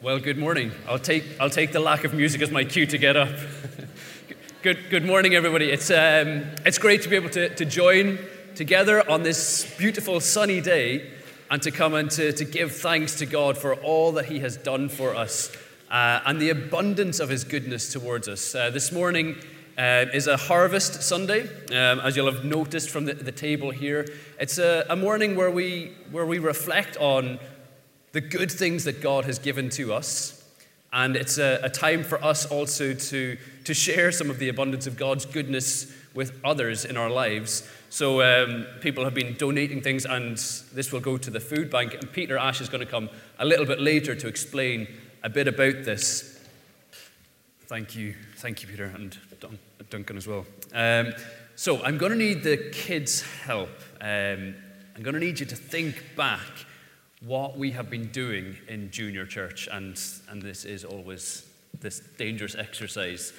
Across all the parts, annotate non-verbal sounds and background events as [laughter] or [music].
Well, good morning. I'll take, I'll take the lack of music as my cue to get up. [laughs] good, good morning, everybody. It's, um, it's great to be able to, to join together on this beautiful sunny day and to come and to, to give thanks to God for all that He has done for us uh, and the abundance of His goodness towards us. Uh, this morning uh, is a harvest Sunday, um, as you'll have noticed from the, the table here. It's a, a morning where we, where we reflect on the good things that God has given to us. And it's a, a, time for us also to, to share some of the abundance of God's goodness with others in our lives. So, um, people have been donating things, and this will go to the food bank. And Peter Ash is going to come a little bit later to explain a bit about this. Thank you. Thank you, Peter, and Duncan as well. Um, so, I'm going to need the kids' help. Um, I'm going to need you to think back what we have been doing in junior church, and, and this is always this dangerous exercise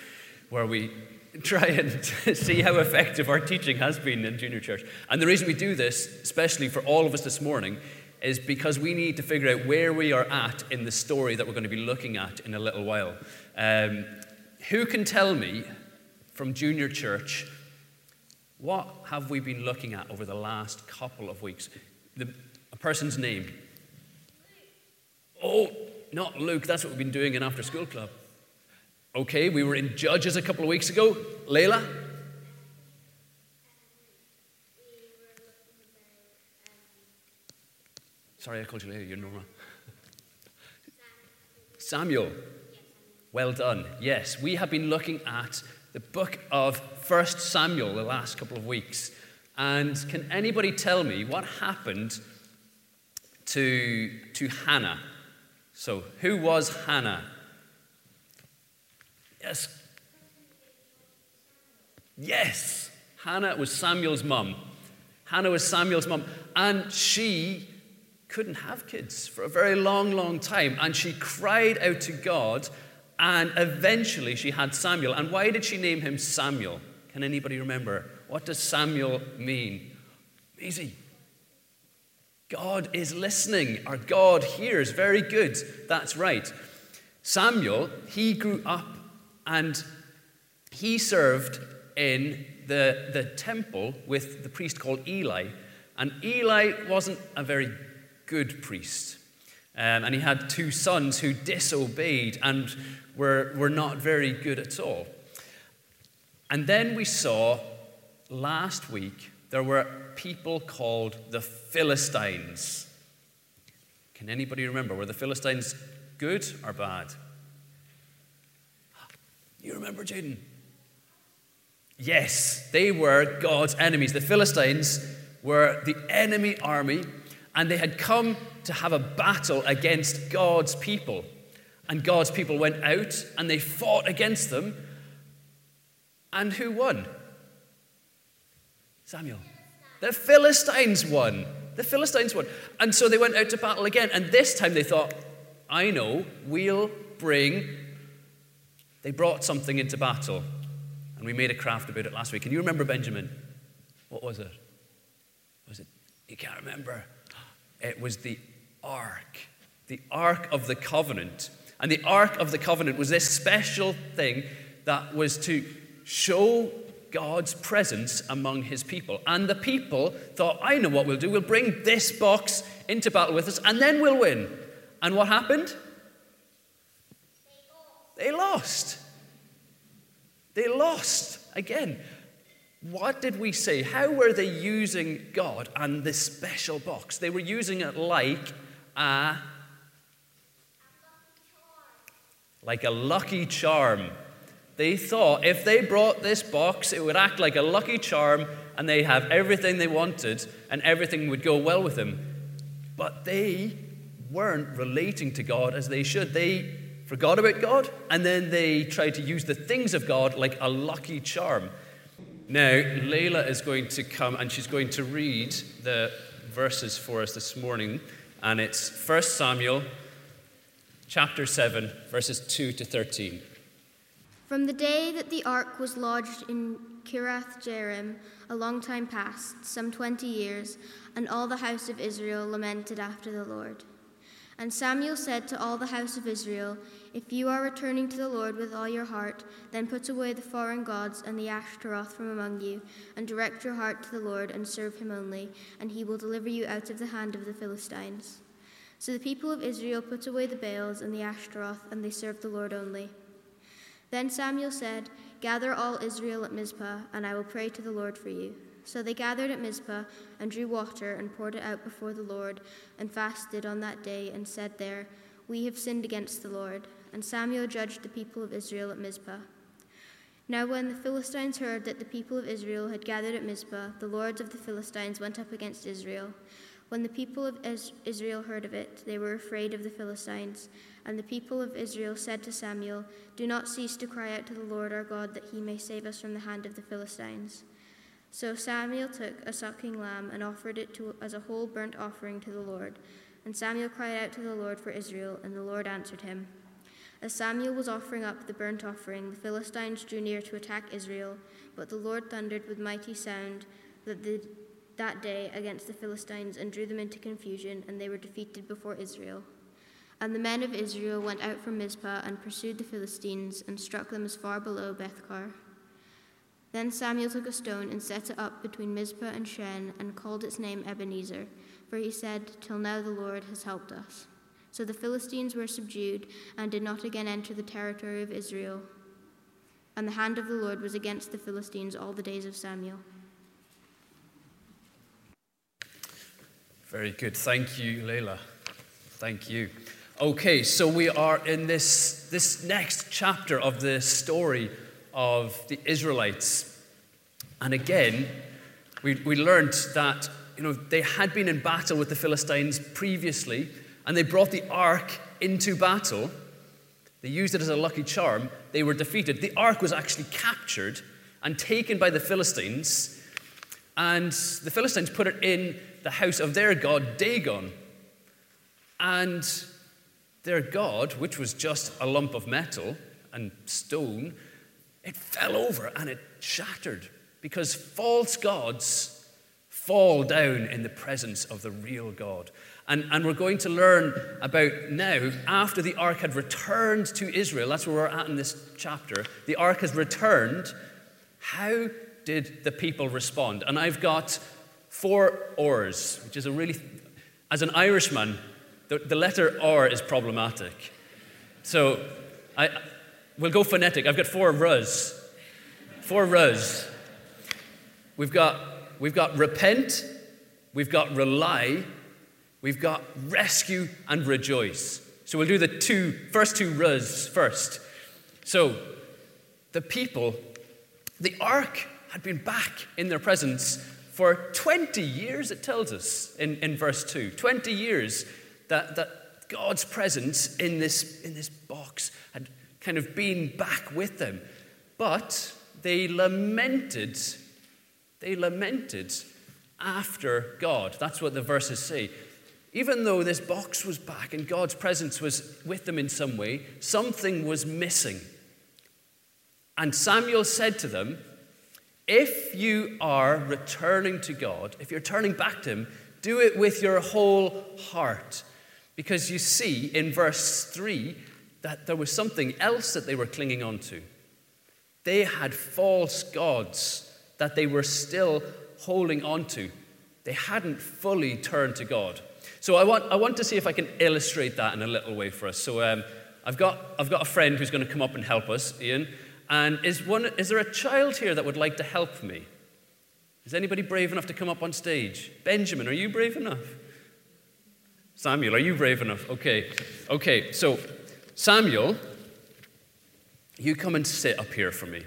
where we [laughs] try and [laughs] see how effective our teaching has been in junior church. And the reason we do this, especially for all of us this morning, is because we need to figure out where we are at in the story that we're going to be looking at in a little while. Um, who can tell me from junior church what have we been looking at over the last couple of weeks? The, a person's name. Oh, not Luke, that's what we've been doing in After School Club. Okay, we were in Judges a couple of weeks ago. Layla? Sorry, I called you Layla, you're Norma. Samuel. Well done. Yes, we have been looking at the book of First Samuel the last couple of weeks. And can anybody tell me what happened to, to Hannah? So, who was Hannah? Yes. Yes. Hannah was Samuel's mum. Hannah was Samuel's mum. And she couldn't have kids for a very long, long time. And she cried out to God. And eventually she had Samuel. And why did she name him Samuel? Can anybody remember? What does Samuel mean? Easy. God is listening. Our God hears. Very good. That's right. Samuel, he grew up and he served in the, the temple with the priest called Eli. And Eli wasn't a very good priest. Um, and he had two sons who disobeyed and were, were not very good at all. And then we saw last week there were people called the Philistines. Can anybody remember? Were the Philistines good or bad? You remember, Jaden? Yes, they were God's enemies. The Philistines were the enemy army, and they had come to have a battle against God's people. And God's people went out and they fought against them. And who won? Samuel. The Philistines won. The Philistines won. And so they went out to battle again. And this time they thought, I know, we'll bring. They brought something into battle. And we made a craft about it last week. Can you remember Benjamin? What was it? Was it? You can't remember. It was the Ark. The Ark of the Covenant. And the Ark of the Covenant was this special thing that was to show God's presence among his people. And the people thought, I know what we'll do. We'll bring this box into battle with us, and then we'll win. And what happened? They lost. They lost again. What did we say? How were they using God and this special box? They were using it like a like a lucky charm. They thought if they brought this box, it would act like a lucky charm and they have everything they wanted and everything would go well with them. But they weren't relating to God as they should. They forgot about God and then they tried to use the things of God like a lucky charm. Now, Layla is going to come and she's going to read the verses for us this morning. And it's 1 Samuel chapter 7, verses 2 to 13. From the day that the ark was lodged in Kiriath Jearim, a long time past, some twenty years, and all the house of Israel lamented after the Lord. And Samuel said to all the house of Israel, If you are returning to the Lord with all your heart, then put away the foreign gods and the Ashtaroth from among you, and direct your heart to the Lord and serve him only, and he will deliver you out of the hand of the Philistines. So the people of Israel put away the Baals and the Ashtaroth, and they served the Lord only. Then Samuel said, Gather all Israel at Mizpah, and I will pray to the Lord for you. So they gathered at Mizpah and drew water and poured it out before the Lord and fasted on that day and said there, We have sinned against the Lord. And Samuel judged the people of Israel at Mizpah. Now, when the Philistines heard that the people of Israel had gathered at Mizpah, the lords of the Philistines went up against Israel. When the people of Israel heard of it, they were afraid of the Philistines. And the people of Israel said to Samuel, Do not cease to cry out to the Lord our God that he may save us from the hand of the Philistines. So Samuel took a sucking lamb and offered it to, as a whole burnt offering to the Lord. And Samuel cried out to the Lord for Israel, and the Lord answered him. As Samuel was offering up the burnt offering, the Philistines drew near to attack Israel, but the Lord thundered with mighty sound that, the, that day against the Philistines and drew them into confusion, and they were defeated before Israel. And the men of Israel went out from Mizpah and pursued the Philistines and struck them as far below Bethkar. Then Samuel took a stone and set it up between Mizpah and Shen and called its name Ebenezer, for he said, Till now the Lord has helped us. So the Philistines were subdued and did not again enter the territory of Israel. And the hand of the Lord was against the Philistines all the days of Samuel. Very good. Thank you, Layla. Thank you. Okay, so we are in this, this next chapter of the story of the Israelites. And again, we, we learned that you know, they had been in battle with the Philistines previously, and they brought the ark into battle. They used it as a lucky charm. They were defeated. The ark was actually captured and taken by the Philistines, and the Philistines put it in the house of their god, Dagon. And their god, which was just a lump of metal and stone, it fell over and it shattered because false gods fall down in the presence of the real God. And, and we're going to learn about now, after the ark had returned to Israel, that's where we're at in this chapter. The ark has returned. How did the people respond? And I've got four R's, which is a really, as an Irishman, the, the letter R is problematic. So I, We'll go phonetic. I've got four r's. Four r's. We've got, we've got repent, we've got rely, we've got rescue and rejoice. So we'll do the two, first two r's first. So the people, the ark had been back in their presence for 20 years, it tells us in, in verse 2. 20 years that, that God's presence in this, in this box had kind of been back with them. But they lamented, they lamented after God. That's what the verses say. Even though this box was back and God's presence was with them in some way, something was missing. And Samuel said to them, If you are returning to God, if you're turning back to Him, do it with your whole heart. Because you see in verse 3 that there was something else that they were clinging on to. They had false gods that they were still holding on to. They hadn't fully turned to God. So I want, I want to see if I can illustrate that in a little way for us. So um, I've, got, I've got a friend who's going to come up and help us, Ian. And is, one, is there a child here that would like to help me? Is anybody brave enough to come up on stage? Benjamin, are you brave enough? Samuel, are you brave enough? Okay. Okay, so Samuel, you come and sit up here for me.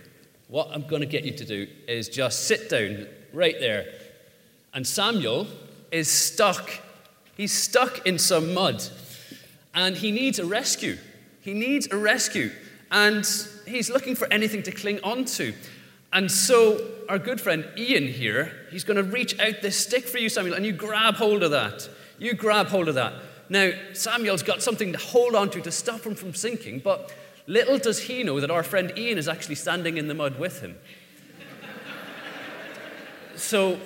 What I'm going to get you to do is just sit down right there. And Samuel is stuck. He's stuck in some mud. And he needs a rescue. He needs a rescue. And he's looking for anything to cling onto. And so, our good friend Ian here, he's going to reach out this stick for you, Samuel, and you grab hold of that. You grab hold of that. Now, Samuel's got something to hold on to to stop him from sinking, but little does he know that our friend Ian is actually standing in the mud with him. [laughs] so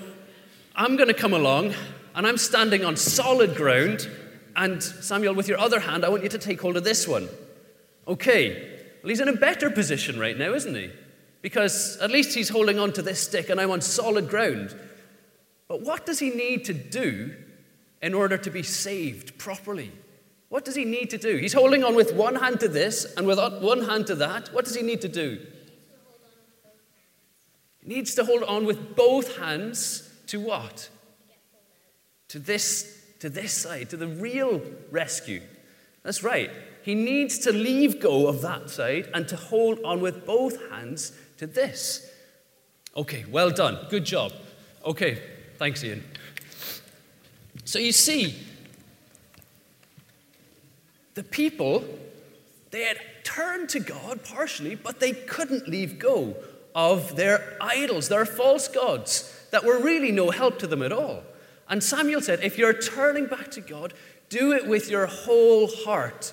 I'm going to come along, and I'm standing on solid ground, And Samuel, with your other hand, I want you to take hold of this one. Okay, well, he's in a better position right now, isn't he? Because at least he's holding on to this stick and I'm on solid ground. But what does he need to do in order to be saved properly? What does he need to do? He's holding on with one hand to this and with one hand to that. What does he need to do? He needs to hold on with both hands to what? To this, to this side, to the real rescue. That's right. He needs to leave go of that side and to hold on with both hands to this. Okay, well done. Good job. Okay, thanks, Ian. So you see, the people, they had turned to God partially, but they couldn't leave go of their idols, their false gods that were really no help to them at all. And Samuel said, if you're turning back to God, do it with your whole heart.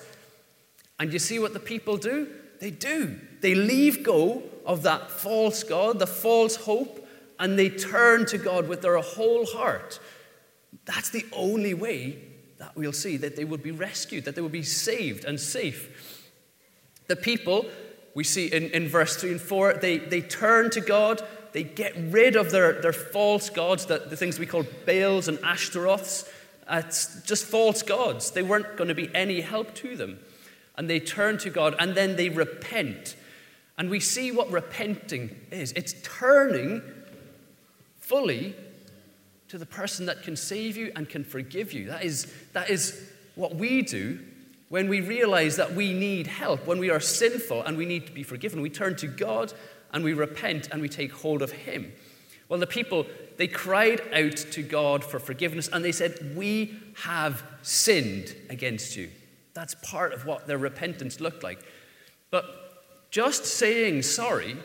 And you see what the people do? They do. They leave go of that false God, the false hope, and they turn to God with their whole heart. That's the only way that we'll see that they would be rescued, that they would be saved and safe. The people, we see in, in verse 3 and 4, they, they turn to God, they get rid of their, their false gods, the, the things we call Baals and Ashtaroths. It's just false gods. They weren't going to be any help to them. And they turn to God and then they repent. And we see what repenting is it's turning fully to the person that can save you and can forgive you. That is, that is what we do when we realize that we need help, when we are sinful and we need to be forgiven. We turn to God and we repent and we take hold of Him. Well, the people, they cried out to God for forgiveness and they said, We have sinned against you. That's part of what their repentance looked like. But just saying sorry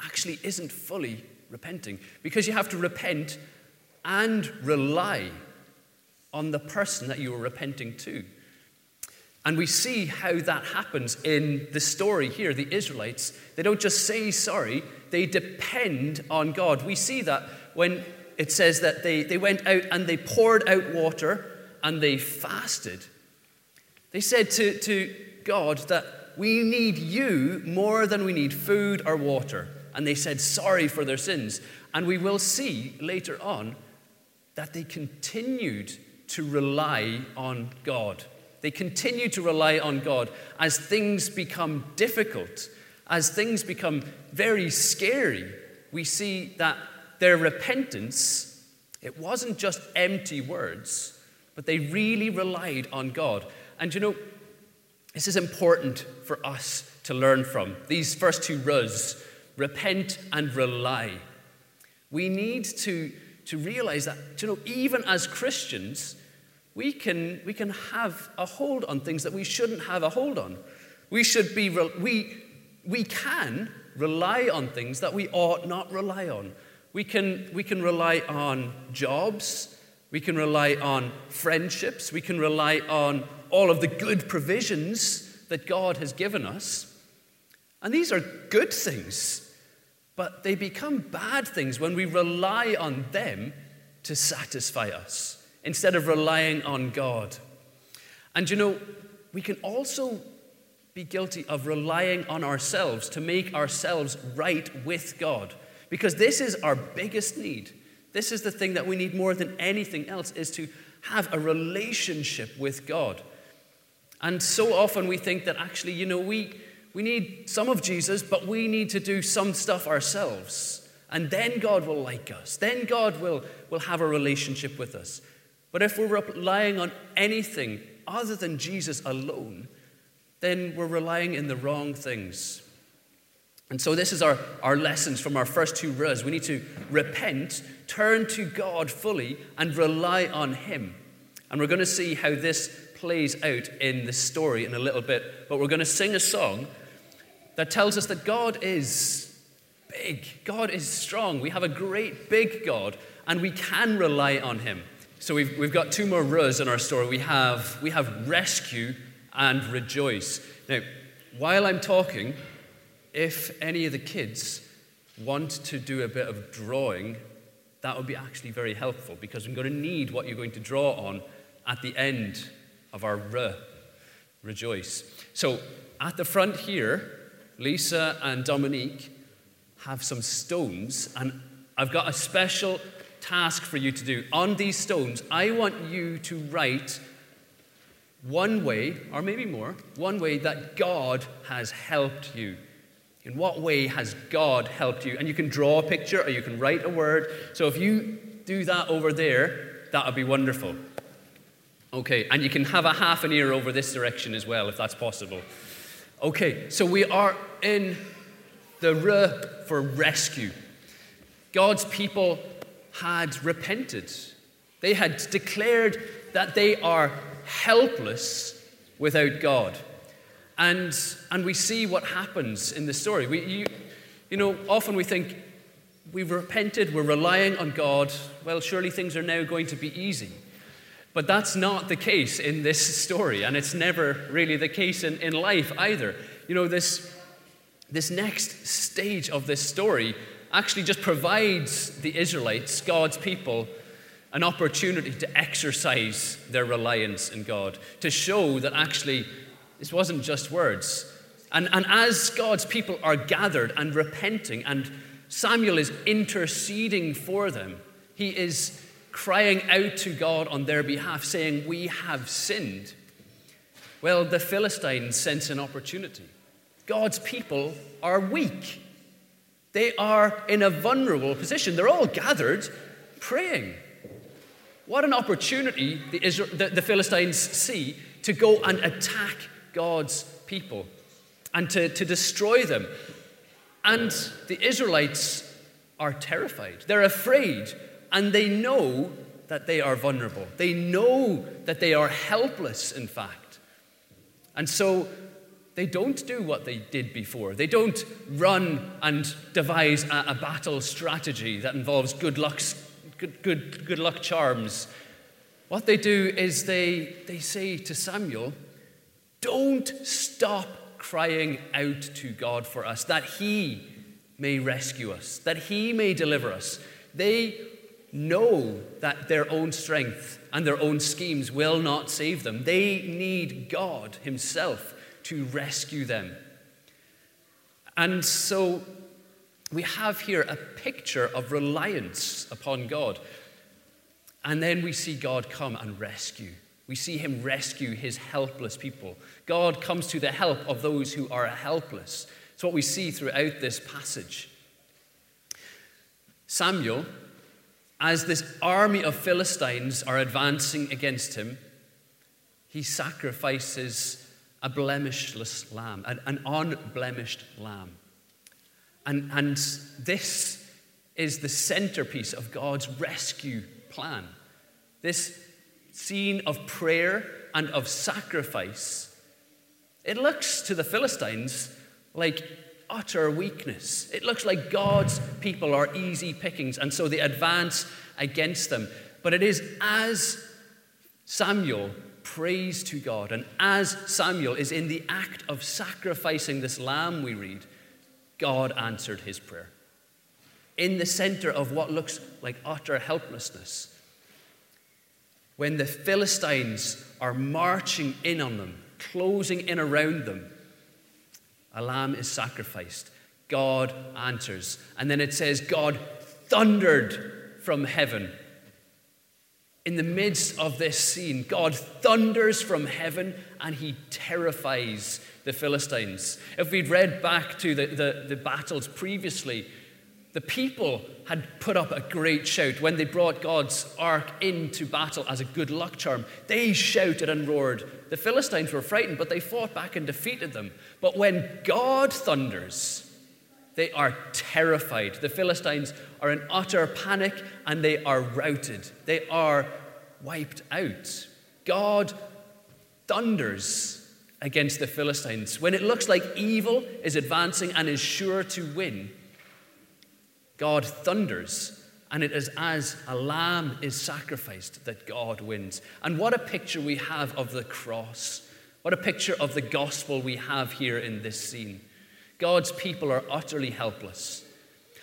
actually isn't fully repenting because you have to repent and rely on the person that you are repenting to. And we see how that happens in the story here. The Israelites, they don't just say sorry, they depend on God. We see that when it says that they, they went out and they poured out water and they fasted. They said to, to God that we need you more than we need food or water. And they said sorry for their sins. And we will see later on that they continued to rely on God. They continue to rely on God as things become difficult, as things become very scary. We see that their repentance, it wasn't just empty words, but they really relied on God. And you know, this is important for us to learn from. These first two rus repent and rely. We need to, to realize that, you know, even as Christians, we can, we can have a hold on things that we shouldn't have a hold on. We should be, we, we can rely on things that we ought not rely on. We can, we can rely on jobs, we can rely on friendships, we can rely on all of the good provisions that God has given us. And these are good things, but they become bad things when we rely on them to satisfy us instead of relying on God. And you know, we can also be guilty of relying on ourselves to make ourselves right with God because this is our biggest need. This is the thing that we need more than anything else is to have a relationship with God. And so often we think that actually, you know, we, we need some of Jesus, but we need to do some stuff ourselves. And then God will like us. Then God will, will have a relationship with us. But if we're relying on anything other than Jesus alone, then we're relying in the wrong things. And so, this is our, our lessons from our first two rus. We need to repent, turn to God fully, and rely on Him. And we're going to see how this plays out in the story in a little bit, but we're going to sing a song that tells us that God is big, God is strong. We have a great big God, and we can rely on Him. So we've, we've got two more rus in our story. We have, we have rescue and rejoice. Now, while I'm talking, if any of the kids want to do a bit of drawing, that would be actually very helpful because I'm going to need what you're going to draw on at the end of our re, rejoice. So at the front here, Lisa and Dominique have some stones, and I've got a special task for you to do. On these stones, I want you to write one way, or maybe more, one way that God has helped you. In what way has God helped you? And you can draw a picture or you can write a word. So if you do that over there, that would be wonderful. Okay, and you can have a half an ear over this direction as well, if that's possible. Okay, so we are in the R for rescue. God's people had repented. They had declared that they are helpless without God. And, and we see what happens in the story. We, you, you know, often we think we've repented, we're relying on God. Well, surely things are now going to be easy. But that's not the case in this story, and it's never really the case in, in life either. You know, this, this next stage of this story actually just provides the Israelites, God's people, an opportunity to exercise their reliance in God, to show that actually this wasn't just words. And, and as God's people are gathered and repenting, and Samuel is interceding for them, he is crying out to God on their behalf, saying, We have sinned. Well, the Philistines sense an opportunity. God's people are weak. They are in a vulnerable position. They're all gathered praying. What an opportunity the, Israel, the, the Philistines see to go and attack God's people and to, to destroy them. And the Israelites are terrified. They're afraid and they know that they are vulnerable. They know that they are helpless, in fact. And so they don't do what they did before. They don't run and devise a, a battle strategy that involves good luck, good, good, good luck charms. What they do is they, they say to Samuel, Don't stop crying out to God for us, that He may rescue us, that He may deliver us. They know that their own strength and their own schemes will not save them. They need God Himself to rescue them. And so we have here a picture of reliance upon God. And then we see God come and rescue. We see him rescue his helpless people. God comes to the help of those who are helpless. It's what we see throughout this passage. Samuel, as this army of Philistines are advancing against him, he sacrifices a blemishless lamb, an, an unblemished lamb. And, and this is the centerpiece of God's rescue plan. This scene of prayer and of sacrifice. It looks to the Philistines like utter weakness. It looks like God's people are easy pickings, and so they advance against them. But it is as Samuel prays to God. And as Samuel is in the act of sacrificing this lamb, we read, God answered his prayer. In the center of what looks like utter helplessness, when the Philistines are marching in on them, closing in around them, a lamb is sacrificed. God answers. And then it says, God thundered from heaven in the midst of this scene, God thunders from heaven and he terrifies the Philistines. If we'd read back to the, the, the, battles previously, the people had put up a great shout. When they brought God's ark into battle as a good luck charm, they shouted and roared. The Philistines were frightened, but they fought back and defeated them. But when God thunders, they are terrified. The Philistines are in utter panic and they are routed. They are wiped out. God thunders against the Philistines. When it looks like evil is advancing and is sure to win, God thunders, and it is as a lamb is sacrificed that God wins. And what a picture we have of the cross. What a picture of the gospel we have here in this scene. God's people are utterly helpless.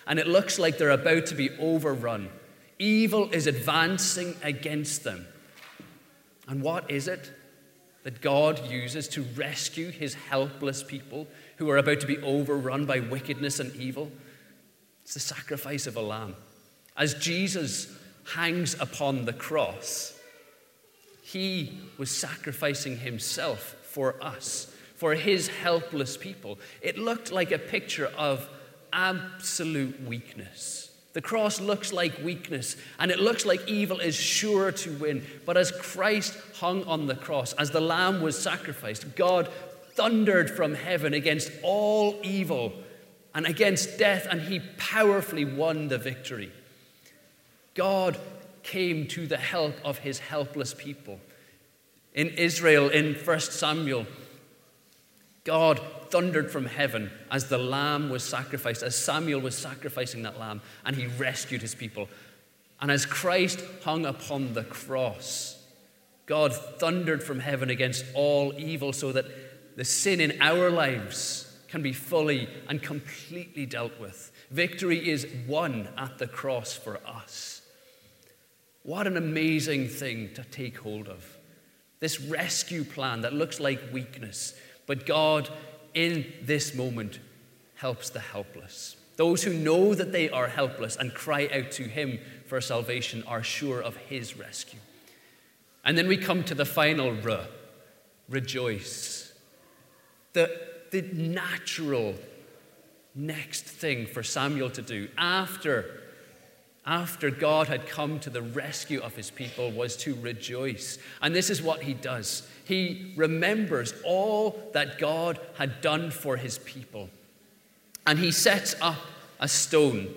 And it looks like they're about to be overrun. Evil is advancing against them. And what is it that God uses to rescue his helpless people who are about to be overrun by wickedness and evil? It's the sacrifice of a lamb. As Jesus hangs upon the cross, he was sacrificing himself for us, for his helpless people. It looked like a picture of absolute weakness. The cross looks like weakness and it looks like evil is sure to win. But as Christ hung on the cross, as the Lamb was sacrificed, God thundered from heaven against all evil and against death, and he powerfully won the victory. God came to the help of his helpless people. In Israel, in 1 Samuel, God thundered from heaven as the lamb was sacrificed, as Samuel was sacrificing that lamb, and he rescued his people. And as Christ hung upon the cross, God thundered from heaven against all evil so that the sin in our lives can be fully and completely dealt with. Victory is won at the cross for us. What an amazing thing to take hold of. This rescue plan that looks like weakness, but God in this moment helps the helpless. Those who know that they are helpless and cry out to Him for salvation are sure of His rescue. And then we come to the final R, rejoice. The, the natural next thing for Samuel to do after after God had come to the rescue of his people was to rejoice. And this is what he does he remembers all that God had done for his people. And he sets up a stone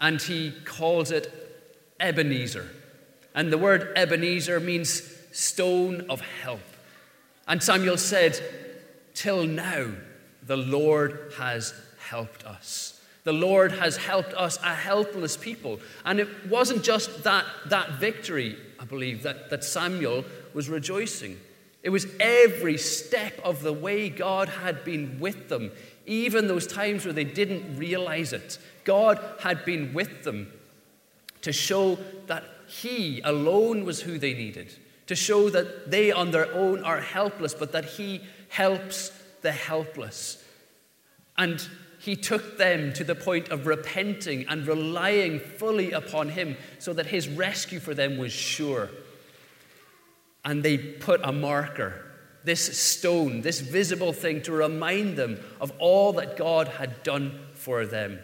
and he calls it Ebenezer. And the word Ebenezer means stone of help. And Samuel said, Till now, the Lord has helped us. The Lord has helped us, a helpless people. And it wasn't just that, that victory, I believe, that, that Samuel was rejoicing. It was every step of the way God had been with them, even those times where they didn't realize it. God had been with them to show that He alone was who they needed, to show that they on their own are helpless, but that He helps the helpless. And he took them to the point of repenting and relying fully upon him so that his rescue for them was sure. And they put a marker, this stone, this visible thing, to remind them of all that God had done for them.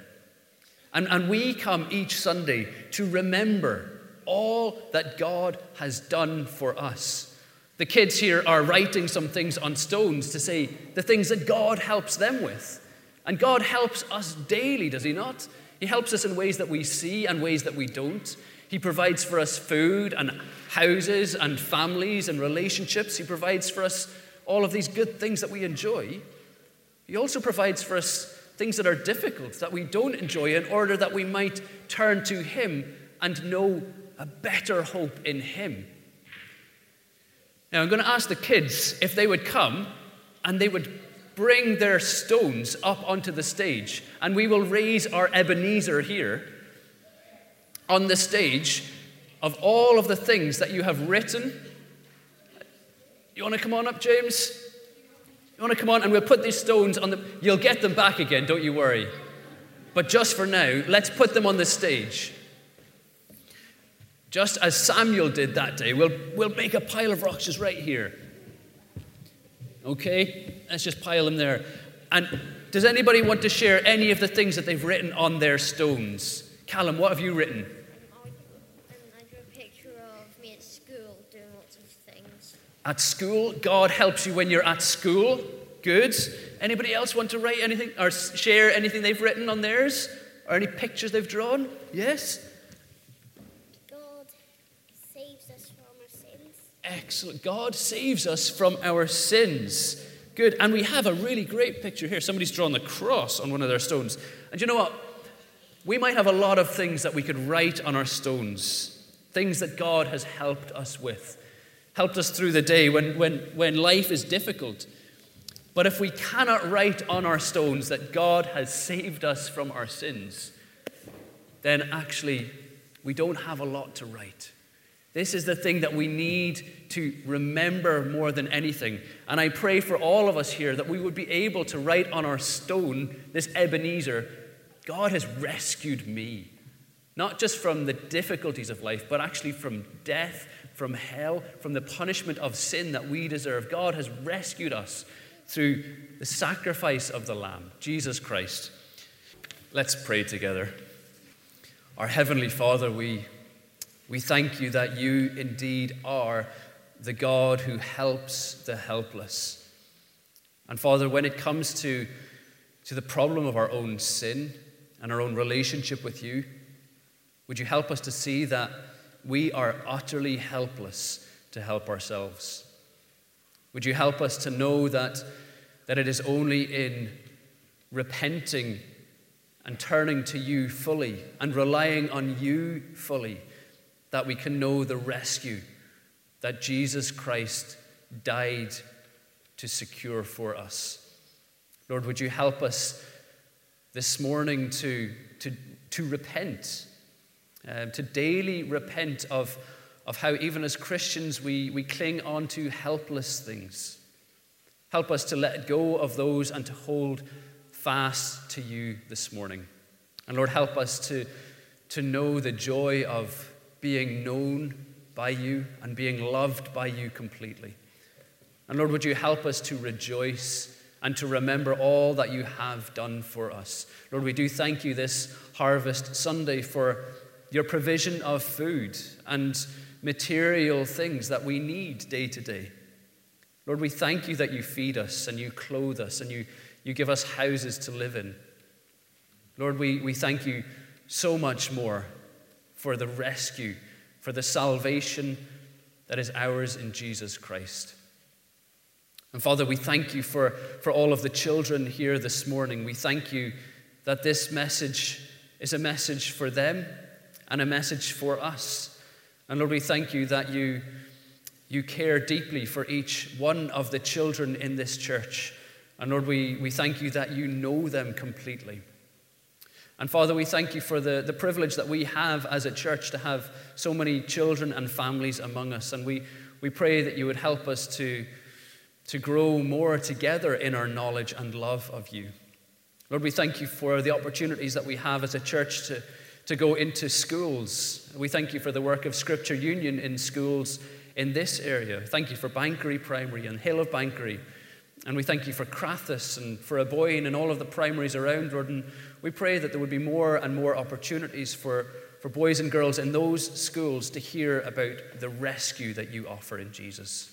And, and we come each Sunday to remember all that God has done for us. The kids here are writing some things on stones to say the things that God helps them with. And God helps us daily, does He not? He helps us in ways that we see and ways that we don't. He provides for us food and houses and families and relationships. He provides for us all of these good things that we enjoy. He also provides for us things that are difficult, that we don't enjoy, in order that we might turn to Him and know a better hope in Him. Now, I'm going to ask the kids if they would come and they would bring their stones up onto the stage, and we will raise our Ebenezer here on the stage of all of the things that you have written. You want to come on up, James? You want to come on, and we'll put these stones on the. You'll get them back again, don't you worry. But just for now, let's put them on the stage. Just as Samuel did that day, we'll, we'll make a pile of rocks just right here. Okay? Let's just pile them there. And does anybody want to share any of the things that they've written on their stones? Callum, what have you written? Um, I, drew a picture of me at school doing lots of things. At school, God helps you when you're at school. Good. Anybody else want to write anything or share anything they've written on theirs? Or any pictures they've drawn? Yes? God saves us from our sins. Excellent. God saves us from our sins. Good. And we have a really great picture here. Somebody's drawn the cross on one of their stones. And you know what? We might have a lot of things that we could write on our stones, things that God has helped us with, helped us through the day when, when, when life is difficult. But if we cannot write on our stones that God has saved us from our sins, then actually we don't have a lot to write. This is the thing that we need to remember more than anything. And I pray for all of us here that we would be able to write on our stone, this Ebenezer, God has rescued me. Not just from the difficulties of life, but actually from death, from hell, from the punishment of sin that we deserve. God has rescued us through the sacrifice of the Lamb, Jesus Christ. Let's pray together. Our Heavenly Father, we, we thank you that you indeed are the God who helps the helpless. And Father, when it comes to, to the problem of our own sin and our own relationship with you, would you help us to see that we are utterly helpless to help ourselves? Would you help us to know that, that it is only in repenting and turning to you fully and relying on you fully that we can know the rescue that Jesus Christ died to secure for us? Lord, would you help us this morning to, to, to repent um, to daily repent of, of how, even as Christians, we, we cling on to helpless things. Help us to let go of those and to hold fast to you this morning. And Lord, help us to, to know the joy of being known by you and being loved by you completely. And Lord, would you help us to rejoice and to remember all that you have done for us? Lord, we do thank you this Harvest Sunday for your provision of food and material things that we need day to day. Lord, we thank you that you feed us and you clothe us and you, you give us houses to live in. Lord, we, we thank you so much more for the rescue, for the salvation that is ours in Jesus Christ. And Father, we thank you for, for all of the children here this morning. We thank you that this message is a message for them and a message for us. And Lord, we thank you that you, you care deeply for each one of the children in this church. And Lord, we, we thank you that you know them completely. And Father, we thank you for the, the privilege that we have as a church to have so many children and families among us. And we, we pray that you would help us to, to grow more together in our knowledge and love of you. Lord, we thank you for the opportunities that we have as a church to to go into schools. We thank you for the work of Scripture Union in schools in this area. Thank you for Banchory Primary and Hill of Banchory. And we thank you for Crathes and for Aboyne and all of the primaries around, Lord. And we pray that there would be more and more opportunities for, for boys and girls in those schools to hear about the rescue that you offer in Jesus.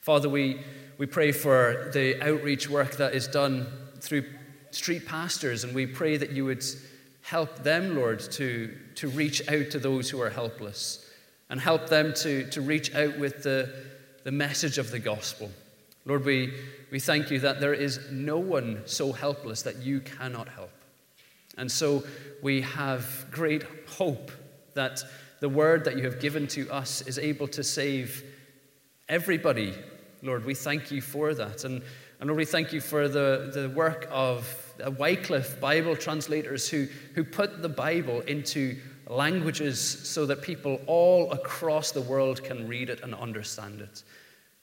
Father, we, we pray for the outreach work that is done through street pastors, and we pray that you would help them, Lord, to, to reach out to those who are helpless and help them to, to reach out with the, the message of the gospel. Lord, we, we thank you that there is no one so helpless that you cannot help. And so we have great hope that the word that you have given to us is able to save everybody. Lord, we thank you for that. And, and Lord, we thank you for the, the work of Wycliffe Bible translators who, who put the Bible into languages so that people all across the world can read it and understand it.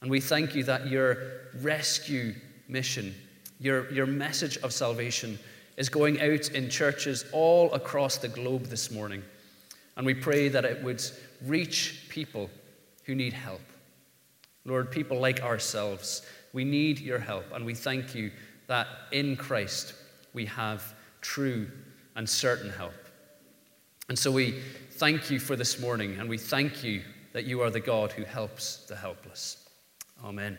And we thank you that your rescue mission, your, your message of salvation, is going out in churches all across the globe this morning. And we pray that it would reach people who need help. Lord, people like ourselves, we need your help. And we thank you that in Christ we have true and certain help. And so we thank you for this morning, and we thank you that you are the God who helps the helpless. Amen.